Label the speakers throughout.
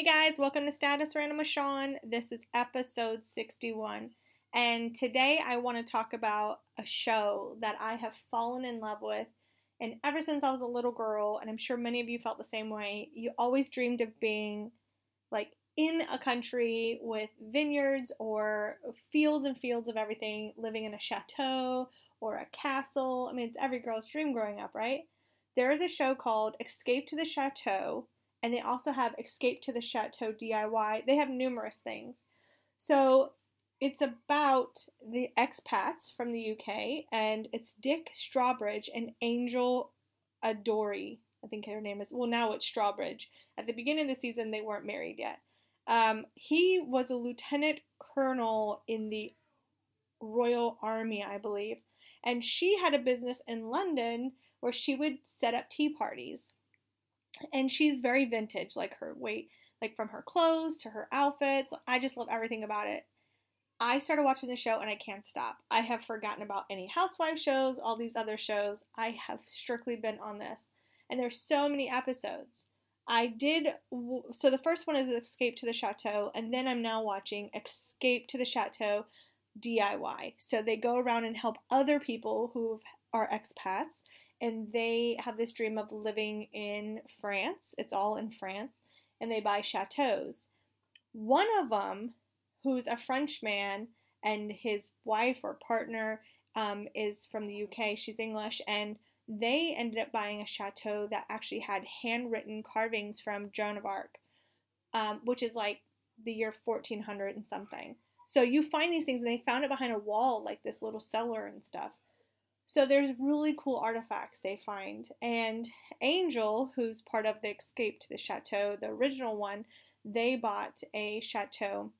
Speaker 1: Hey guys, welcome to Status Random with Sean. This is episode 61. And today I want to talk about a show that I have fallen in love with. And ever since I was a little girl, and I'm sure many of you felt the same way, you always dreamed of being like in a country with vineyards or fields and fields of everything, living in a chateau or a castle. I mean, it's every girl's dream growing up, right? There is a show called Escape to the Chateau and they also have Escape to the Chateau DIY. They have numerous things. So it's about the expats from the UK, and it's Dick Strawbridge and Angel Adoree. I think her name is. Well, now it's Strawbridge. At the beginning of the season, they weren't married yet. Um, he was a lieutenant colonel in the Royal Army, I believe, and she had a business in London where she would set up tea parties and she's very vintage like her weight like from her clothes to her outfits. I just love everything about it. I started watching the show and i can't stop. I have forgotten about any housewife shows all these other shows. I have strictly been on this. And there's so many episodes. I did so the first one is escape to the chateau and then i'm now watching escape to the chateau diy so they go around and help other people who are expats and they have this dream of living in France. It's all in France, and they buy chateaus. One of them, who's a Frenchman, and his wife or partner um, is from the UK. She's English, and they ended up buying a chateau that actually had handwritten carvings from Joan of Arc, um, which is like the year 1400 and something. So you find these things, and they found it behind a wall, like this little cellar and stuff. So there's really cool artifacts they find. And Angel, who's part of the Escape to the Chateau, the original one, they bought a chateau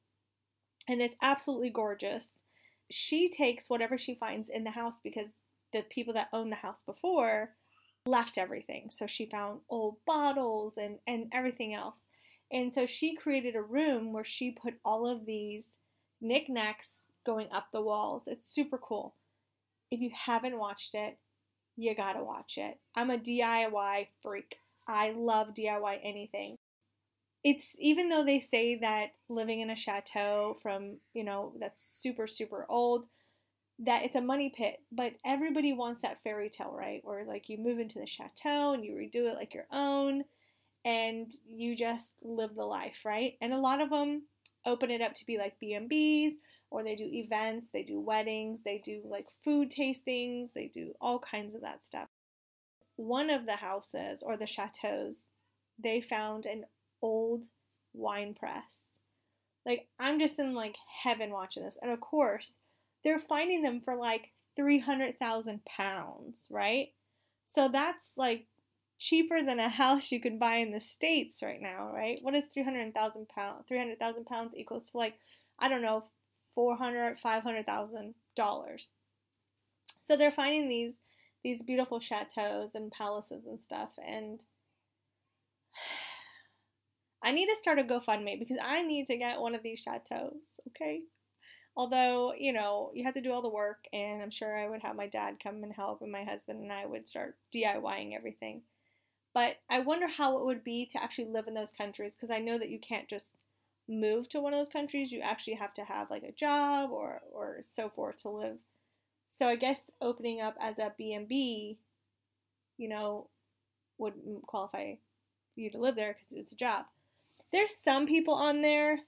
Speaker 1: and it's absolutely gorgeous. She takes whatever she finds in the house because the people that owned the house before left everything. So she found old bottles and, and everything else. And so she created a room where she put all of these knickknacks going up the walls. It's super cool. If you haven't watched it, you gotta watch it. I'm a DIY freak. I love DIY anything. It's even though they say that living in a chateau from, you know, that's super, super old, that it's a money pit, but everybody wants that fairy tale, right? Where like you move into the chateau and you redo it like your own and you just live the life, right? And a lot of them open it up to be like B&Bs or they do events, they do weddings, they do like food tastings, they do all kinds of that stuff. One of the houses or the chateaus, they found an old wine press. Like I'm just in like heaven watching this. And of course, they're finding them for like 300,000 pounds, right? So that's like cheaper than a house you can buy in the states right now, right? What is 300,000 pounds? 300,000 pounds equals to like I don't know, four hundred, five hundred thousand dollars. So they're finding these these beautiful chateaus and palaces and stuff, and I need to start a GoFundMe because I need to get one of these chateaus. Okay. Although, you know, you have to do all the work, and I'm sure I would have my dad come and help, and my husband and I would start DIYing everything. But I wonder how it would be to actually live in those countries because I know that you can't just move to one of those countries, you actually have to have like a job or or so forth to live. So I guess opening up as a B&B, you know, would qualify you to live there because it's a job. There's some people on there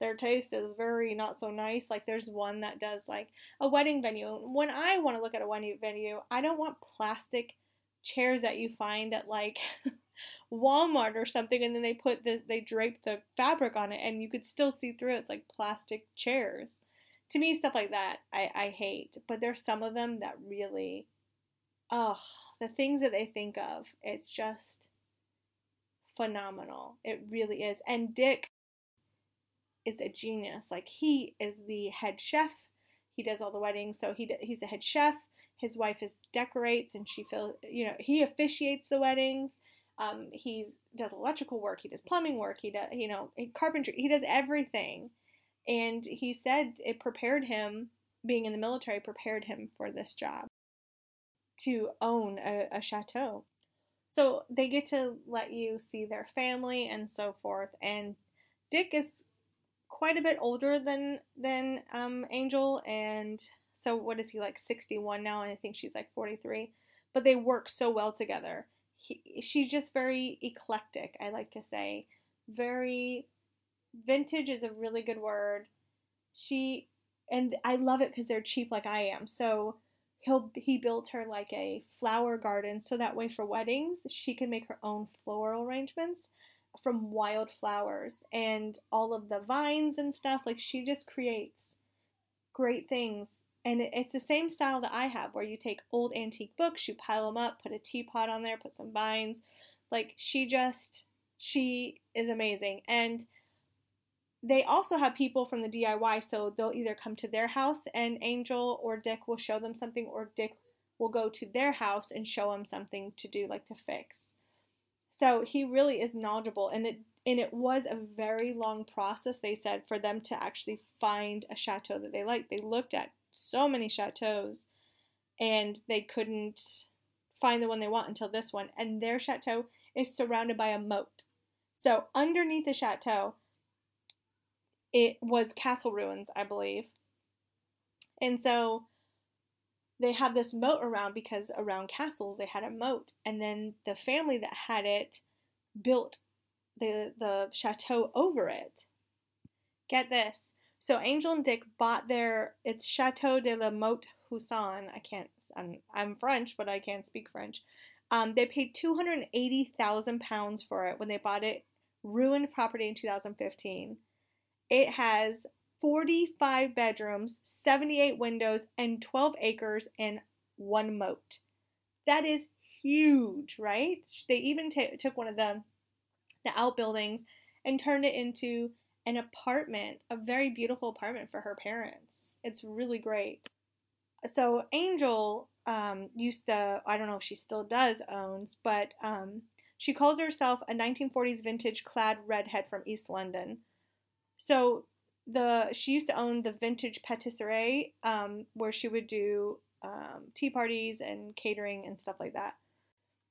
Speaker 1: their taste is very not so nice. Like there's one that does like a wedding venue. When I want to look at a wedding venue, I don't want plastic chairs that you find at like Walmart or something, and then they put this, they drape the fabric on it, and you could still see through it. It's like plastic chairs. To me, stuff like that, I, I hate. But there's some of them that really, oh, the things that they think of, it's just phenomenal. It really is. And Dick is a genius. Like he is the head chef. He does all the weddings, so he he's the head chef. His wife is decorates, and she feels you know he officiates the weddings. Um, he does electrical work, he does plumbing work, he does, you know, carpentry, he does everything. And he said it prepared him, being in the military, prepared him for this job to own a, a chateau. So they get to let you see their family and so forth. And Dick is quite a bit older than than um, Angel, and so what is he like 61 now? And I think she's like 43. But they work so well together. He, she's just very eclectic. I like to say, very vintage is a really good word. She and I love it because they're cheap like I am. So he'll he built her like a flower garden so that way for weddings she can make her own floral arrangements from wild flowers and all of the vines and stuff like she just creates great things and it's the same style that I have where you take old antique books you pile them up put a teapot on there put some vines like she just she is amazing and they also have people from the DIY, so they'll either come to their house and Angel or Dick will show them something, or Dick will go to their house and show them something to do, like to fix. So he really is knowledgeable, and it and it was a very long process. They said for them to actually find a chateau that they liked. They looked at so many chateaus, and they couldn't find the one they want until this one. And their chateau is surrounded by a moat. So underneath the chateau it was castle ruins, I believe. And so they have this moat around because around castles they had a moat, and then the family that had it built the the chateau over it. Get this. So Angel and Dick bought their it's Chateau de la Motte Husson. I can't I'm I'm French, but I can't speak French. Um, they paid two hundred eighty thousand pounds for it when they bought it, ruined property in 2015. It has 45 bedrooms, 78 windows, and 12 acres and one moat. That is huge, right? They even t- took one of the the outbuildings and turned it into an apartment, a very beautiful apartment for her parents. It's really great. So Angel um, used to, I don't know if she still does, owns, but um, she calls herself a 1940s vintage clad redhead from East London. So the she used to own the vintage patisserie, um, where she would do um, tea parties and catering and stuff like that.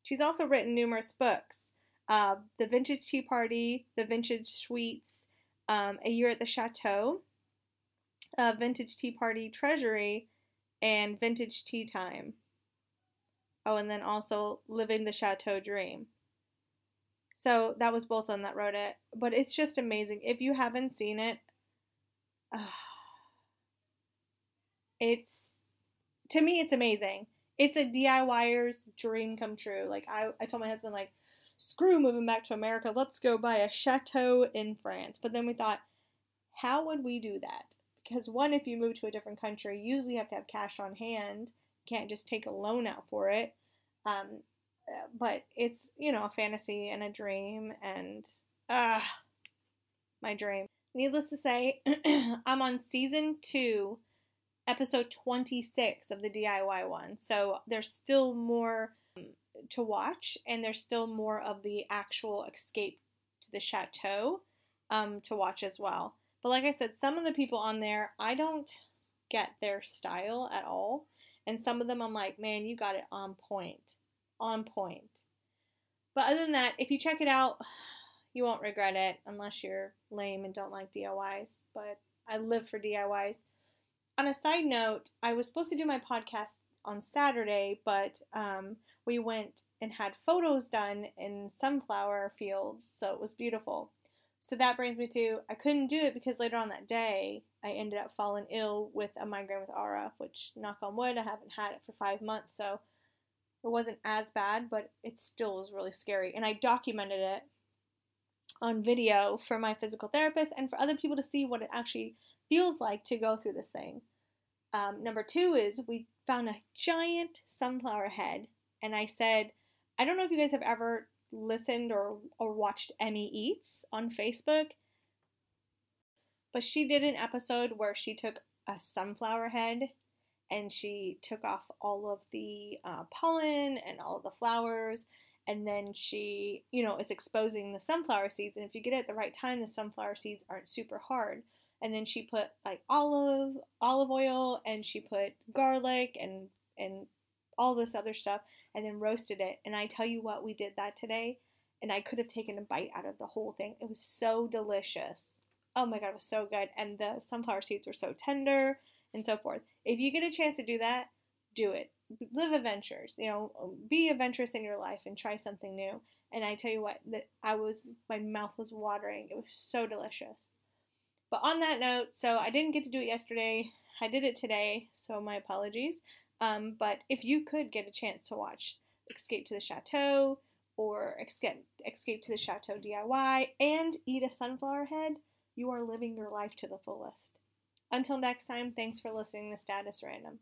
Speaker 1: She's also written numerous books: uh, the Vintage Tea Party, the Vintage Sweets, um, A Year at the Chateau, uh, Vintage Tea Party Treasury, and Vintage Tea Time. Oh, and then also Living the Chateau Dream. So that was both of them that wrote it. But it's just amazing. If you haven't seen it, uh, it's to me it's amazing. It's a DIYer's dream come true. Like I, I told my husband like, screw moving back to America. Let's go buy a chateau in France. But then we thought, how would we do that? Because one, if you move to a different country, you usually have to have cash on hand. You can't just take a loan out for it. Um, but it's you know a fantasy and a dream and ah uh, my dream needless to say i'm on season two episode 26 of the diy one so there's still more to watch and there's still more of the actual escape to the chateau um, to watch as well but like i said some of the people on there i don't get their style at all and some of them i'm like man you got it on point on point. But other than that, if you check it out, you won't regret it unless you're lame and don't like DIYs. But I live for DIYs. On a side note, I was supposed to do my podcast on Saturday, but um, we went and had photos done in sunflower fields, so it was beautiful. So that brings me to I couldn't do it because later on that day I ended up falling ill with a migraine with aura, which knock on wood I haven't had it for five months, so it wasn't as bad, but it still was really scary. And I documented it on video for my physical therapist and for other people to see what it actually feels like to go through this thing. Um, number two is we found a giant sunflower head, and I said, I don't know if you guys have ever listened or, or watched Emmy Eats on Facebook, but she did an episode where she took a sunflower head and she took off all of the uh, pollen and all of the flowers and then she you know it's exposing the sunflower seeds and if you get it at the right time the sunflower seeds aren't super hard and then she put like olive olive oil and she put garlic and and all this other stuff and then roasted it. And I tell you what, we did that today, and I could have taken a bite out of the whole thing. It was so delicious. Oh my god, it was so good. And the sunflower seeds were so tender and so forth. If you get a chance to do that, do it. Live adventures. You know, be adventurous in your life and try something new. And I tell you what, that I was my mouth was watering. It was so delicious. But on that note, so I didn't get to do it yesterday. I did it today, so my apologies. Um, but if you could get a chance to watch Escape to the Chateau or Escape, Escape to the Chateau DIY and eat a sunflower head, you are living your life to the fullest. Until next time, thanks for listening to Status Random.